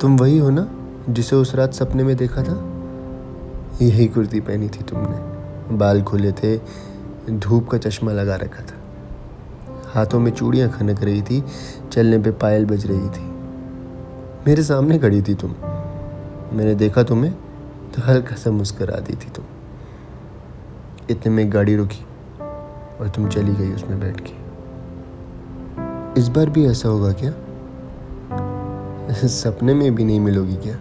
तुम वही हो ना, जिसे उस रात सपने में देखा था? यही कुर्ती पहनी थी तुमने। बाल खुले थे, धूप का चश्मा लगा रखा था। हाथों में चूड़ियाँ खनक रही थी, चलने पे पायल बज रही थी। मेरे सामने खड़ी थी तुम। मैंने देखा तुम्हें तो हल्का सा मुस्करा दी थी तुम। इतने में गाड़ी रुकी, और तुम चली गई उसमें बैठ के। इस बार भी ऐसा होगा क्या? सपने में भी नहीं मिलोगी क्या?